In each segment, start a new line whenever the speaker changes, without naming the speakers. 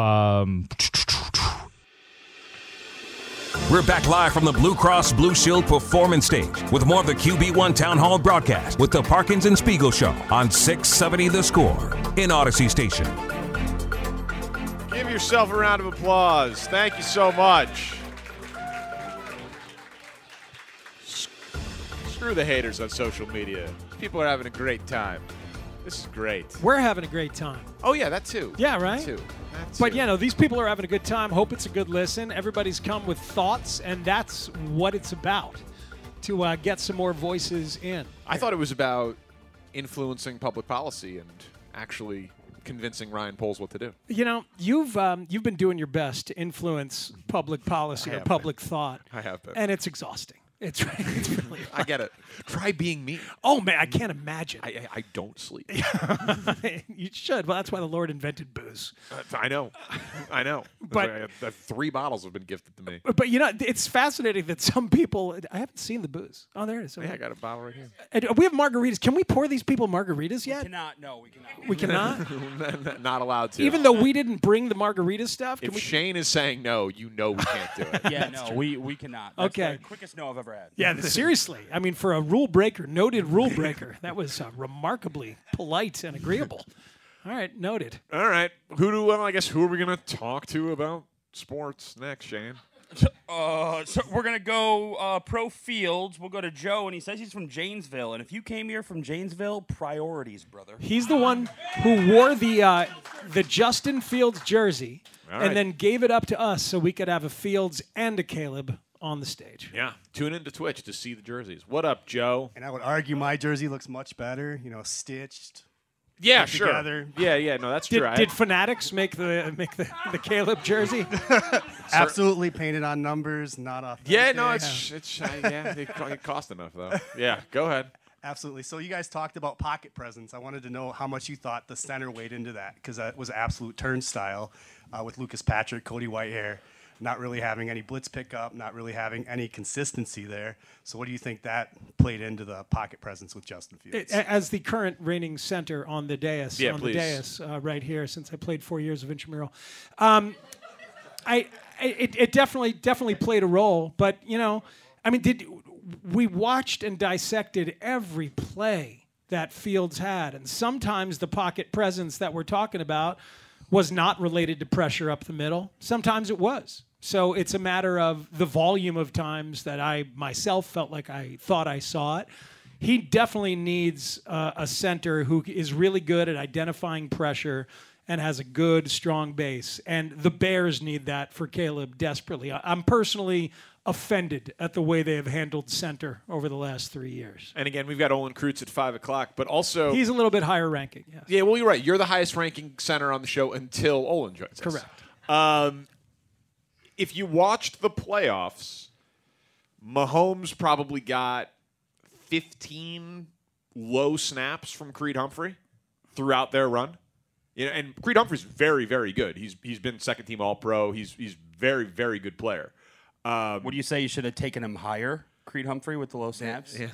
Um,
We're back live from the Blue Cross Blue Shield Performance Stage with more of the QB1 Town Hall broadcast with the Parkins and Spiegel Show on 670 The Score in Audacy Station.
Give yourself a round of applause. Thank you so much. Screw the haters on social media. People are having a great time. This is great.
We're having a great time.
Oh yeah, that too.
Yeah,
That
right?
too.
But yeah, no, these people are having a good time. Hope it's a good listen. Everybody's come with thoughts, and that's what it's about to uh, get some more voices in.
I thought it was about influencing public policy and actually convincing Ryan Poles what to do.
You know, you've um, you've been doing your best to influence public policy or public thought,
I have been.
and it's exhausting. It's it's really.
I get it. Try being me.
Oh man, I can't imagine.
I, I, I don't sleep.
you should. Well, that's why the Lord invented booze.
Uh, I know. I know.
But-
I have- the three bottles have been gifted to me.
But you know, it's fascinating that some people. I haven't seen the booze. Oh, there it is.
Yeah, I got a bottle right here.
And we have margaritas. Can we pour these people margaritas yet?
Cannot. No, we cannot.
We cannot.
Not allowed to.
Even though we didn't bring the margarita stuff. Can
if
we?
Shane is saying no, you know we can't do it.
Yeah, no, we, we cannot. That's
Okay.
the quickest no I've ever had.
Yeah, seriously. I mean, for a rule breaker, noted rule breaker, that was uh, remarkably polite and agreeable. All right, noted.
All right. Who do well, I guess who are we gonna talk to about sports next, Shane?
Uh, so we're gonna go uh, pro fields. We'll go to Joe, and he says he's from Janesville. And if you came here from Janesville, priorities, brother.
He's the one who wore the uh, the Justin Fields jersey
All right.
and then gave it up to us so we could have a Fields and a Caleb on the stage.
Yeah. Tune into Twitch to see the jerseys. What up, Joe?
And I would argue my jersey looks much better, you know, stitched.
Yeah, sure.
together.
Yeah, yeah, no, that's
Did,
true. I-
did Fanatics make the make the, the Caleb jersey?
Absolutely painted on numbers, not off.
yeah, no, it's it's uh, yeah, it, it cost enough though. Yeah, go ahead.
Absolutely. So you guys talked about pocket presence. I wanted to know how much you thought the center weighed into that because that was an absolute turnstile uh, with Lucas Patrick, Cody Whitehair, not really having any blitz pickup, not really having any consistency there. So what do you think that played into the pocket presence with Justin Fields?
It- as the current reigning center on the dais,
Yeah,
on
please.
the dais uh, right here, since I played four years of intramural, um, I, I it, it definitely definitely played a role. But you know, I mean, did we watched and dissected every play that Fields had, and sometimes the pocket presence that we're talking about was not related to pressure up the middle. Sometimes it was. So it's a matter of the volume of times that I myself felt like I thought I saw it. He definitely needs uh, a center who is really good at identifying pressure and has a good, strong base. And the Bears need that for Caleb desperately. I'm personally offended at the way they have handled center over the last three years.
And again, we've got Olin Kreutz at five o'clock, but also
He's a little bit higher ranking, yes.
yeah. Well, you're right. You're the highest ranking center on the show until Olin joins us.
Correct.
Um, if you watched the playoffs, Mahomes probably got 15 low snaps from Creed Humphrey throughout their run. You know, and Creed Humphrey's very, very good. He's he's been second team All Pro. He's he's very, very good player. Um,
Would you say you should have taken him higher, Creed Humphrey, with the low snaps?
yeah,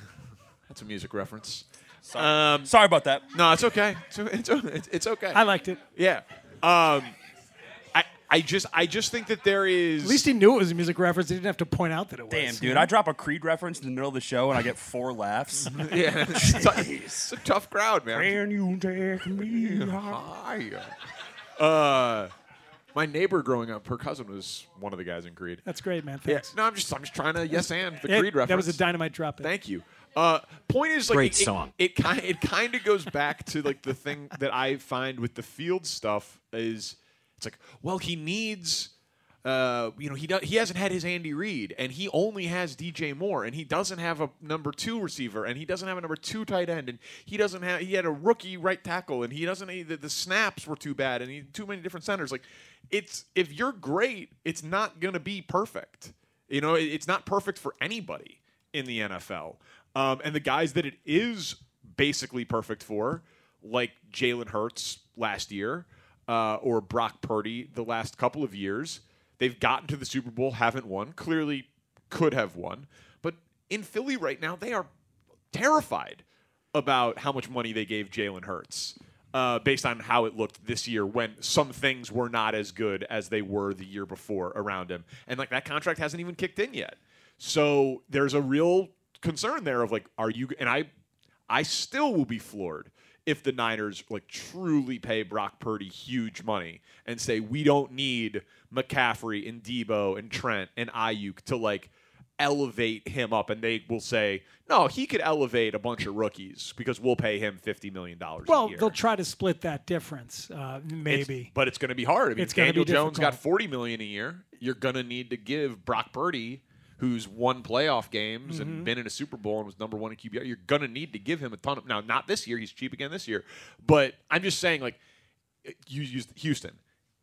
that's a music reference.
Sorry,
Um,
Sorry about that.
No, it's okay. It's, it's, it's, it's okay.
I liked it.
Yeah. Um, I I just I just think that there is
At least he knew it was a music reference. He didn't have to point out that it was.
Damn, dude, I drop a Creed reference in the middle of the show and I get four laughs.
yeah, it's, a, it's a tough crowd, man.
Can you take me
higher? Uh, My neighbor growing up, her cousin was one of the guys in Creed.
That's great, man.
Yeah.
Thanks.
No, I'm just I'm just trying to yes and the
It-
Creed reference.
That was a dynamite drop. in.
Thank you. Uh, point is, like,
Great
it,
song.
It, kind it kind of goes back to like the thing that I find with the field stuff is it's like, well, he needs. Uh, you know he does, he hasn't had his Andy Reid, and he only has DJ Moore, and he doesn't have a number two receiver, and he doesn't have a number two tight end, and he doesn't have he had a rookie right tackle, and he doesn't the, the snaps were too bad, and he too many different centers. Like, it's if you're great, it's not gonna be perfect. You know, it- it's not perfect for anybody in the NFL. Um, and the guys that it is basically perfect for, like Jalen Hurts last year, uh, or Brock Purdy the last couple of years, they've gotten to the Super Bowl, haven't won. Clearly, could have won. But in Philly right now, they are terrified about how much money they gave Jalen Hurts. Uh, based on how it looked this year, when some things were not as good as they were the year before around him, and like that contract hasn't even kicked in yet. So there's a real concern there of like, are you? And I, I still will be floored if the Niners like truly pay Brock Purdy huge money and say we don't need McCaffrey and Deebo and Trent and Aiyuk to like elevate him up, and they will say no, he could elevate a bunch of rookies because we'll pay him fifty million dollars.
Well,
a year.
they'll try to split that difference, uh,
It's-
maybe.
but it's going to be hard. I mean,
It's
Daniel Jones got
difficult.
forty million a year. You're going to need to give Brock Purdy, who's won playoff games
Mm-hmm.
and been in a Super Bowl and was number one in QBR. You're going to need to give him a ton of. Now, not this year. He's cheap again this year. But I'm just saying, like, you used Houston.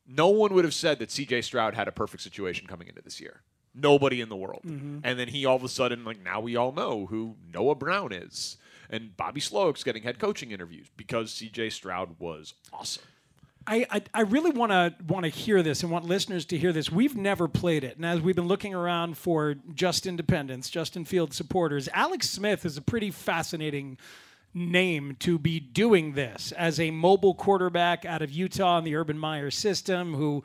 No one would have said that C.J. Stroud had a perfect situation coming into this year. Nobody in the world.
Mm-hmm.
And then he all of a sudden, like, now we all know who Noah Brown is. And Bobby Slowik's getting head coaching interviews because C.J. Stroud was awesome.
I, I, I really want to want to hear this and want listeners to hear this. We've never played it, and as we've been looking around for just independents, Justin Field supporters, Alex Smith is a pretty fascinating name to be doing this as a mobile quarterback out of Utah in the Urban Meyer system who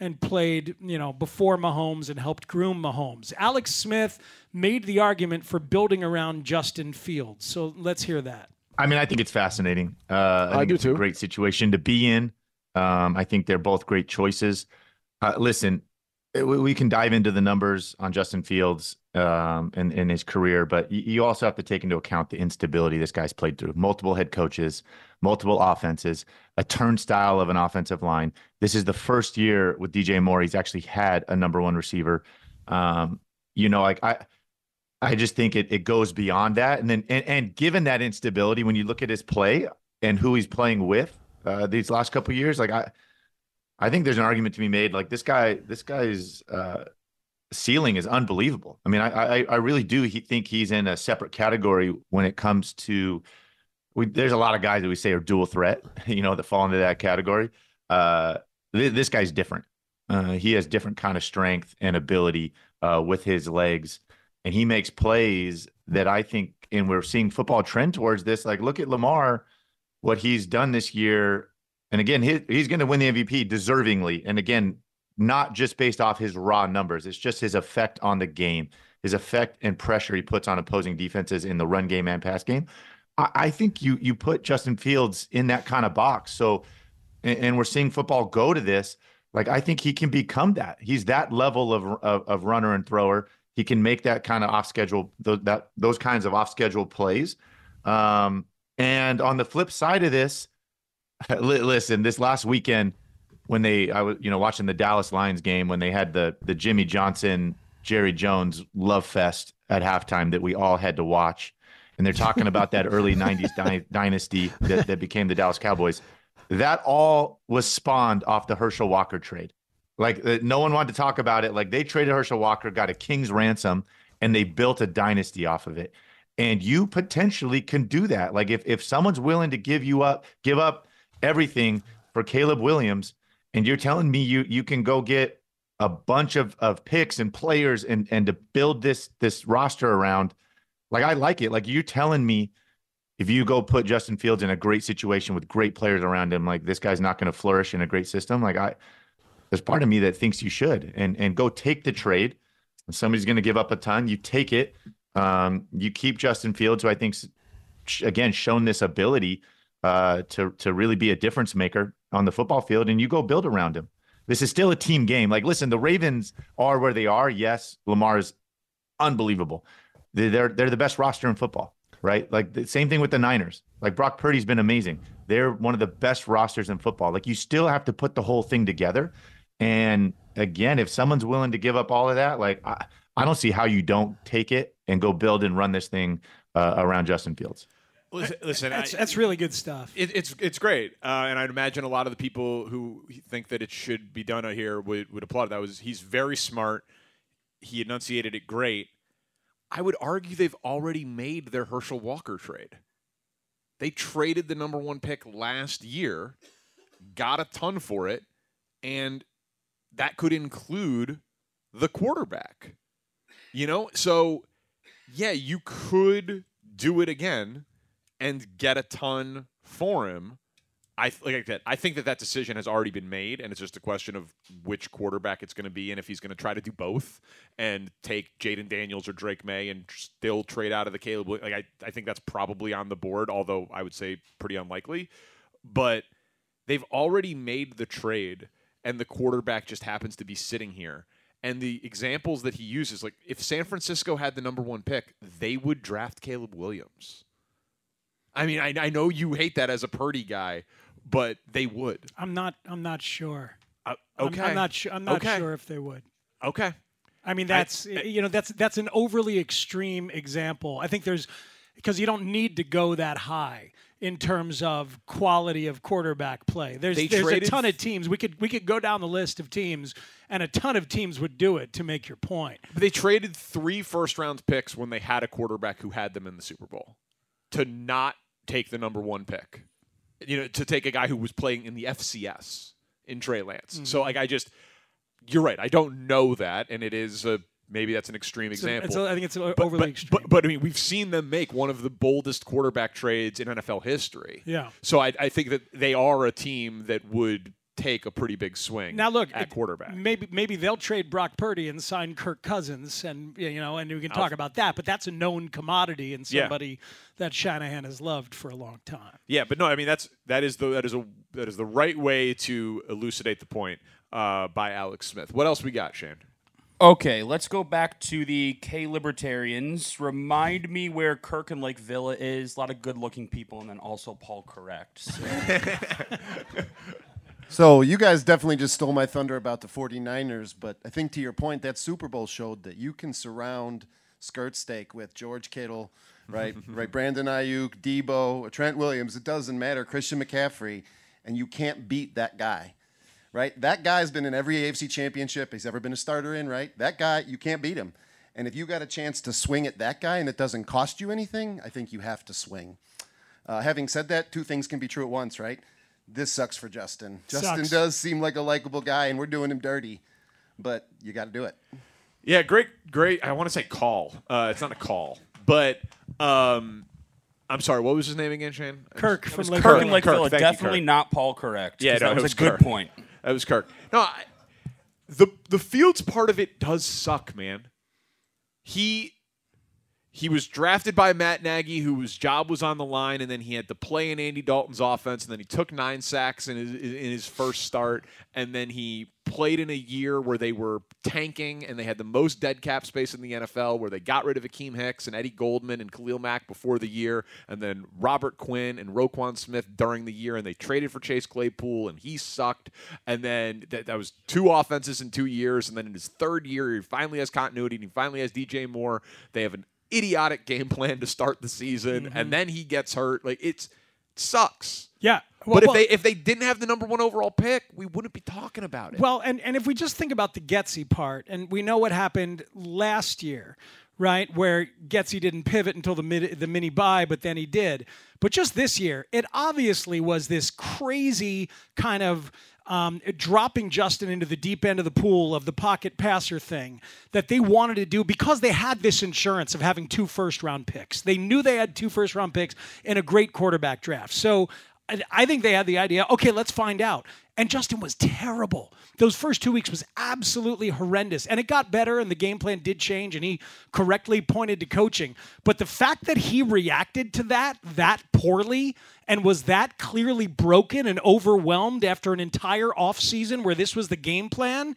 And played, you know, before Mahomes and helped groom Mahomes. Alex Smith made the argument for building around Justin Fields. So let's hear that.
I mean, I think it's fascinating. Uh,
I
think
do
it's a
too.
Great situation to be in. Um, I think they're both great choices. Uh, listen, we, we can dive into the numbers on Justin Fields um, and, and his career, but you, also have to take into account the instability this guy's played through. Multiple head coaches, multiple offenses, a turnstile of an offensive line. This is the first year with DJ Moore. He's actually had a number one receiver. Um, you know, like I, I just think it, it goes beyond that. And then, and, and given that instability, when you look at his play and who he's playing with uh, these last couple years, like I, I think there's an argument to be made. Like this guy, this guy's uh, ceiling is unbelievable. I mean, I, I, I really do he, think he's in a separate category when it comes to. We, there's a lot of guys that we say are dual threat, you know, that fall into that category. Uh, th- this guy's different. Uh, he has different kind of strength and ability uh, with his legs, and he makes plays that I think, and we're seeing football trend towards this. Like, look at Lamar, what he's done this year, and again, he, he's going to win the MVP deservingly, and again, not just based off his raw numbers. It's just his effect on the game, his effect and pressure he puts on opposing defenses in the run game and pass game. I, I think you you put Justin Fields in that kind of box. So, and, and we're seeing football go to this. Like I think he can become that. He's that level of of, of runner and thrower. He can make that kind of off schedule those, that those kinds of off schedule plays. Um, and on the flip side of this, listen, this last weekend when they I was you know watching the Dallas Lions game when they had the the Jimmy Johnson Jerry Jones love fest at halftime that we all had to watch, and they're talking about that early '90s dy- dynasty that, that became the Dallas Cowboys. That all was spawned off the Herschel Walker trade. Like uh, no one wanted to talk about it. Like they traded Herschel Walker, got a king's ransom, and they built a dynasty off of it. And you potentially can do that. Like if if someone's willing to give you up, give up everything for Caleb Williams, and you're telling me you you can go get a bunch of of picks and players and and to build this this roster around, like I like it. Like you're telling me if you go put Justin Fields in a great situation with great players around him, like this guy's not going to flourish in a great system. Like I, there's part of me that thinks you should and and go take the trade. If somebody's going to give up a ton, you take it. Um, you keep Justin Fields, who I think's again shown this ability uh, to to really be a difference maker on the football field, and you go build around him. This is still a team game. Like, listen, the Ravens are where they are. Yes, Lamar is unbelievable. They're they're the best roster in football, right? Like the same thing with the Niners. Like Brock Purdy's been amazing. They're one of the best rosters in football. Like you still have to put the whole thing together. And again, if someone's willing to give up all of that, like I, I don't see how you don't take it and go build and run this thing uh, around Justin Fields.
Listen, listen
That's,
I-
that's really good stuff.
It, it's it's great, uh, and I'd imagine a lot of the people who think that it should be done out here would would applaud. That was he's very smart. He enunciated it great. I would argue they've already made their Herschel Walker trade. They traded the number one pick last year, got a ton for it, and that could include the quarterback. You know, so yeah, you could do it again and get a ton for him. I like said, I think that that decision has already been made, and it's just a question of which quarterback it's going to be, and if he's going to try to do both and take Jayden Daniels or Drake Maye and still trade out of the Caleb. Like I, I think that's probably on the board, although I would say pretty unlikely. But they've already made the trade, and the quarterback just happens to be sitting here. And the examples that he uses, like if San Francisco had the number one pick, they would draft Caleb Williams. I mean, I, I know you hate that as a Purdy guy, but they would.
I'm not. I'm not sure.
Uh,
I'm-
okay.
I'm, not sure. I'm not
Okay.
sure if they would.
Okay.
I mean,
I-
that's you know that's that's an overly extreme example. I think there's because you don't need to go that high in terms of quality of quarterback play. There's there's a ton of teams. We could we could go down the list of teams, and a ton of teams would do it to make your point.
But they traded three first round picks when they had a quarterback who had them in the Super Bowl to not take the number one pick. You know, to take a guy who was playing in the FCS in Trey Lance. So
Mhm.
like I just you're right. I don't know that and it is a maybe that's an extreme
It's
example.
it's a- I think it's a-
But-
overly
but,
extreme.
But, but I mean, we've seen them make one of the boldest quarterback trades in NFL history.
Yeah.
So I, I think that they are a team that would take a pretty big swing.
Now look
at
it-
quarterback.
Maybe maybe they'll trade Brock Purdy and sign Kirk Cousins, and you know, and we can
I'll-
talk about that. But that's a known commodity and
Yeah.
somebody that Shanahan has loved for a long time.
Yeah, but no, I mean that's that is the that is a that is the right way to elucidate the point uh, by Alex Smith. What else we got, Shane?
Okay, let's go back to the K Libertarians. Remind me where Kirk and Lake Villa is. A lot of good-looking people, and then also Paul Correct. So.
So you guys definitely just stole my thunder about the 49ers, but I think to your point, that Super Bowl showed that you can surround skirt steak with George Kittle, right? right, Brandon Aiyuk, Deebo, Trent Williams. It doesn't matter, Christian McCaffrey, and you can't beat that guy, right? That guy's been in every AFC championship he's ever been a starter in, right? That guy, you can't beat him. And if you got a chance to swing at that guy and it doesn't cost you anything, I think you have to swing. Uh, having said that, two things can be true at once, right? This sucks for Justin. Justin
Sucks.
does seem like a likable guy, and we're doing him dirty, but you got to do it.
Yeah, great, great. I want to say call. Uh, it's not a call, but um, I'm sorry. What was his name again, Shane?
Kirk
It
from
was
Lake
Kirk.
Kirk and Lake
Kirk,
Villa,
thank you,
definitely
Kirk.
not Paul correct.
Yeah, no,
that
it
was,
was
a good point.
That was Kirk. No, I, the the Fields part of it does suck, man. He he was drafted by Matt Nagy, whose job was on the line, and then he had to play in Andy Dalton's offense, and then he took nine sacks in his in his first start, and then he played in a year where they were tanking and they had the most dead cap space in the NFL, where they got rid of Akiem Hicks and Eddie Goldman and Khalil Mack before the year, and then Robert Quinn and Roquan Smith during the year, and they traded for Chase Claypool, and he sucked. And then that, that was two offenses in two years, and then in his third year, he finally has continuity, and he finally has DJ Moore. They have an idiotic game plan to start the season, and mm-hmm. then he gets hurt. Like it's it sucks.
Yeah.
but if
well-
they if they didn't have the number one overall pick, we wouldn't be talking about it.
Well, and, and if we just think about the Getsy part, and we know what happened last year, right, where Getsy didn't pivot until the mid, the mini bye, but then he did. But just this year, it obviously was this crazy kind of um, dropping Justin into the deep end of the pool of the pocket passer thing that they wanted to do because they had this insurance of having two first round picks. They knew they had two first round picks in a great quarterback draft. So I- I think they had the idea, okay, let's find out. And Justin was terrible. Those first two weeks was absolutely horrendous. And it got better, and the game plan did change, and he correctly pointed to coaching. But the fact that he reacted to that that poorly and was that clearly broken and overwhelmed after an entire offseason where this was the game plan,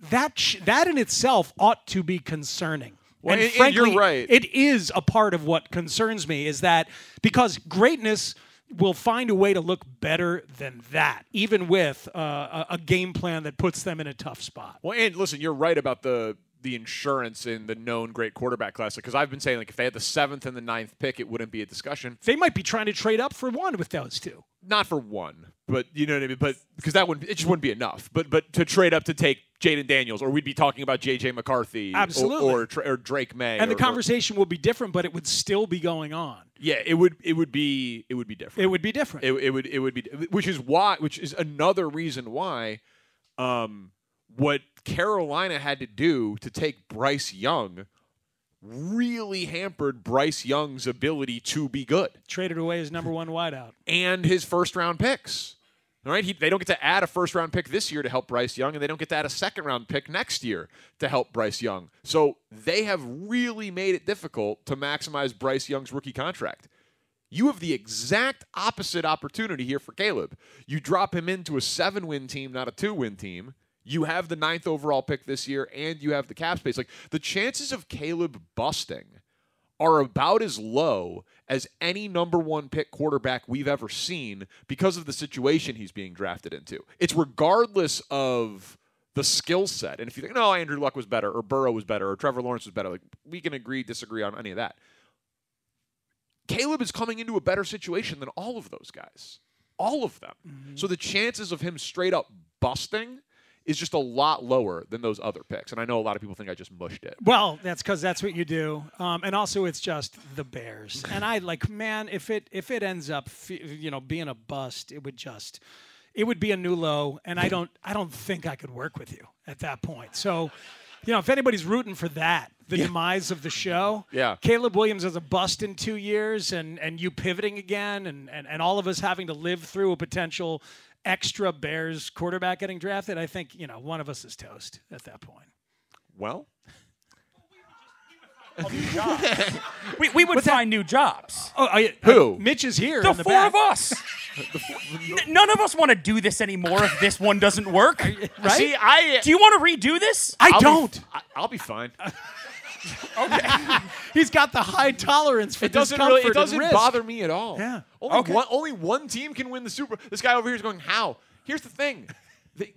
that sh- that in itself ought to be concerning.
Well,
and,
and
frankly,
you're right.
it is a part of what concerns me is that because greatness will find a way to look better than that, even with uh, a, a game plan that puts them in a tough spot.
Well, and listen, you're right about the the insurance in the known great quarterback class. Because I've been saying like if they had the seventh and the ninth pick, it wouldn't be a discussion.
They might be trying to trade up for one with those two.
Not for one, but you know what I mean. But because that would it just wouldn't be enough. But but to trade up to take Jayden Daniels, or we'd be talking about J.J. McCarthy, or-
Absolutely.
or, Tra- or Drake Maye,
And the
or- or-
conversation would be different, but it would still be going on.
Yeah, it would it would be it would be different.
It would be different.
It, it would it would be which is why which is another reason why um what Carolina had to do to take Bryce Young really hampered Bryce Young's ability to be good
Traded away his number one wideout.
and his first round picks. All right, he, they don't get to add a first round pick this year to help Bryce Young, and they don't get to add a second round pick next year to help Bryce Young. So they have really made it difficult to maximize Bryce Young's rookie contract. You have the exact opposite opportunity here for Caleb. You drop him into a seven win team, not a two win team. You have the ninth overall pick this year, and you have the cap space. Like the chances of Caleb busting are about as low as any number one pick quarterback we've ever seen because of the situation he's being drafted into. It's regardless of the skill set. And if you think, no, Andrew Luck was better, or Burrow was better, or Trevor Lawrence was better, like we can agree, disagree on any of that. Caleb is coming into a better situation than all of those guys. All of them. Mm-hmm. So the chances of him straight up busting is just a lot lower than those other picks. And I know a lot of people think I just mushed it.
Well, that's because that's what you do, um, and also it's just the Bears. And I like, man, if it if it ends up, you know, being a bust, it would just, it would be a new low. And I don't, I don't think I could work with you at that point. So, you know, if anybody's rooting for that, the demise of the show,
Yeah.
Caleb Williams as a bust in two years, and and you pivoting again, and and and all of us having to live through a potential extra Bears quarterback getting drafted. I think you know one of us is toast at that point.
Well,
we, we would find new jobs.
Oh, I,
Who?
Mitch is here.
The,
in the
four
back.
of us. N- None of us want to do this anymore if this one doesn't work.
Right?
See, I
Do you want to redo this?
I
I'll
don't.
I- I'll be fine.
He's got the high tolerance for
It doesn't
discomfort
really. It doesn't
risk.
bother me at all.
Yeah.
Only
Okay.
one. Only one team can win the Super. This guy over here is going. How? Here's the thing. They-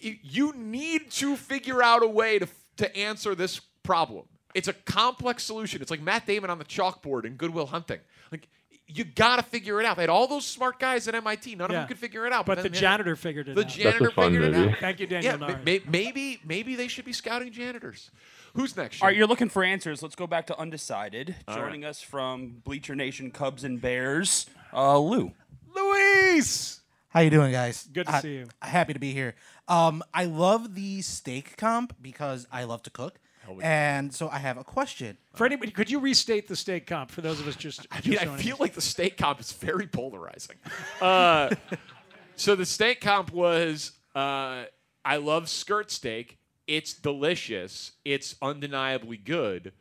you- you need to figure out a way to to answer this problem. It's a complex solution. It's like Matt Damon on the chalkboard in Good Will Hunting. Like you got to figure it out. They had all those smart guys at MIT. None of them could figure it out.
But the
then they-
janitor figured it
The
out.
The janitor
fun
figured it out.
Thank you,
Yeah,
Daniel
ma- may- maybe maybe they should be scouting janitors. Who's next?
All right, you're looking for answers. Let's go back to undecided.
All
Joining us from Bleacher Nation, Cubs and Bears, uh, Lou.
Luis.
How you doing, guys?
Good to
I-
see you.
Happy to be here. Um, I love the steak comp because I love to cook, and so I have a question.
For anybody, could you restate the steak comp for those of us just?
I
just
mean, I feel like the state comp is very polarizing. Uh, so the state comp was uh, I love skirt steak. It's delicious. It's undeniably good.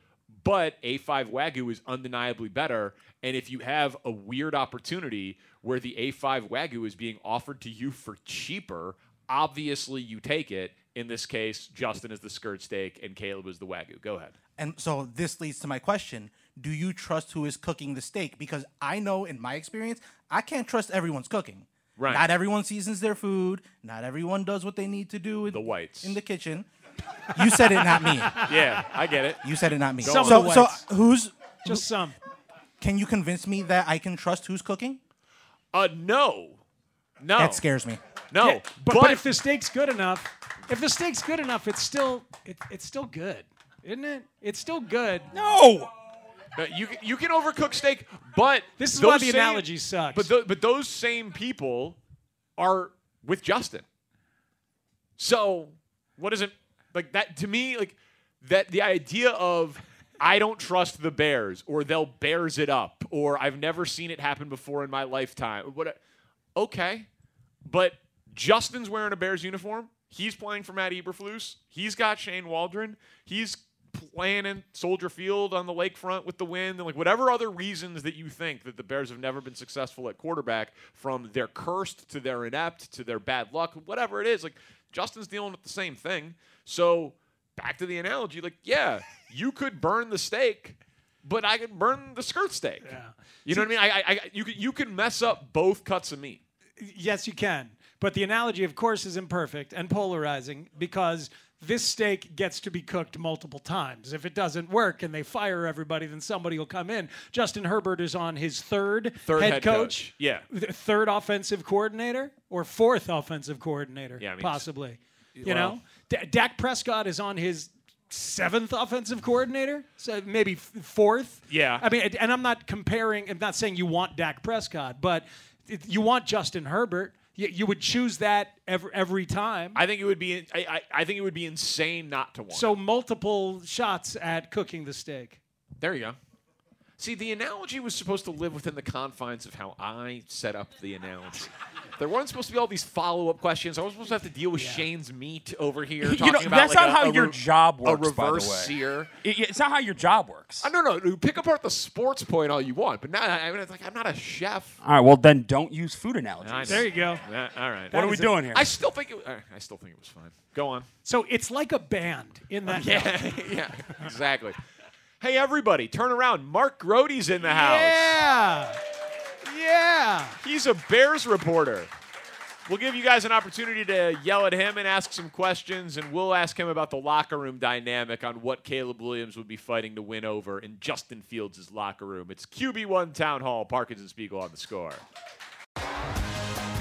But A5 Wagyu is undeniably better. And if you have a weird opportunity where the A5 Wagyu is being offered to you for cheaper, obviously you take it. In this case, Justin is the skirt steak and Caleb is the Wagyu. Go ahead.
And so this leads to my question: Do you trust who is cooking the steak? Because I know, in my experience, I can't trust everyone's cooking.
Right.
Not everyone seasons their food. Not everyone does what they need to do. In,
the whites
in the kitchen. You said it, not me.
Yeah, I get it.
You said it, not me.
Some of
so,
the
so
whites.
who's
Just some.
Can you convince me that I can trust who's cooking?
Uh, no. No.
That scares me.
No.
Yeah, but, but if the steak's good enough, if the steak's good enough, it's still it, it's still good, isn't it? It's still good.
No.
No, you you can overcook steak, but
This is why
those
the
same-
analogy sucks.
But tho- but those same people are with Justin. So what is it like that to me? Like that the idea of I don't trust the Bears, or they'll Bears it up, or I've never seen it happen before in my lifetime. What? Okay, but Justin's wearing a Bears uniform. He's playing for Matt Eberflus. He's got Shane Waldron. He's playing in Soldier Field on the lakefront with the wind and like whatever other reasons that you think that the Bears have never been successful at quarterback from their cursed to their inept to their bad luck, whatever it is, like Justin's dealing with the same thing. So back to the analogy, like, yeah, you could burn the steak, but I could burn the skirt steak. Yeah. You know what I mean? I, I, you could you can mess up both cuts of meat.
Yes, you can. But the analogy, of course, is imperfect and polarizing because this steak gets to be cooked multiple times. If it doesn't work and they fire everybody, then somebody will come in. Justin Herbert is on his third,
Third
head,
head
coach.
coach. Yeah.
Third offensive coordinator or fourth offensive coordinator,
Yeah, I mean,
possibly. You
well-
know, D- Dak Prescott is on his seventh offensive coordinator, so maybe f- fourth.
Yeah.
I mean, and I'm not comparing. I'm not saying you want Dak Prescott, but it- you want Justin Herbert. You, you would choose that every every time.
I think it would be I, I, I think it would be insane not to want.
So multiple shots at cooking the steak.
There you go. See, the analogy was supposed to live within the confines of how I set up the analogy. There weren't supposed to be all these follow-up questions. I was supposed to have to deal with Shane's meat over here.
You
talking
know,
about
that's
like
not
a-
how
a
your
re-
job works.
A
by the
reverse
way.
sear.
It- it's not how your job works.
I don't know. Pick apart the sports point all you want, but now I mean, it's like I'm not a chef.
All right, well then don't use food analogies.
There you go.
Yeah, all right.
What are we doing here?
I still think it. I still think it was fine. Go on.
So it's like a band in that.
Yeah, yeah, exactly. Hey, everybody, turn around. Mark Grote's in the house.
Yeah. Yeah.
He's a Bears reporter. We'll give you guys an opportunity to yell at him and ask some questions, and we'll ask him about the locker room dynamic on what Caleb Williams would be fighting to win over in Justin Fields' locker room. It's QB1 Town Hall, Parkins and Spiegel on the score.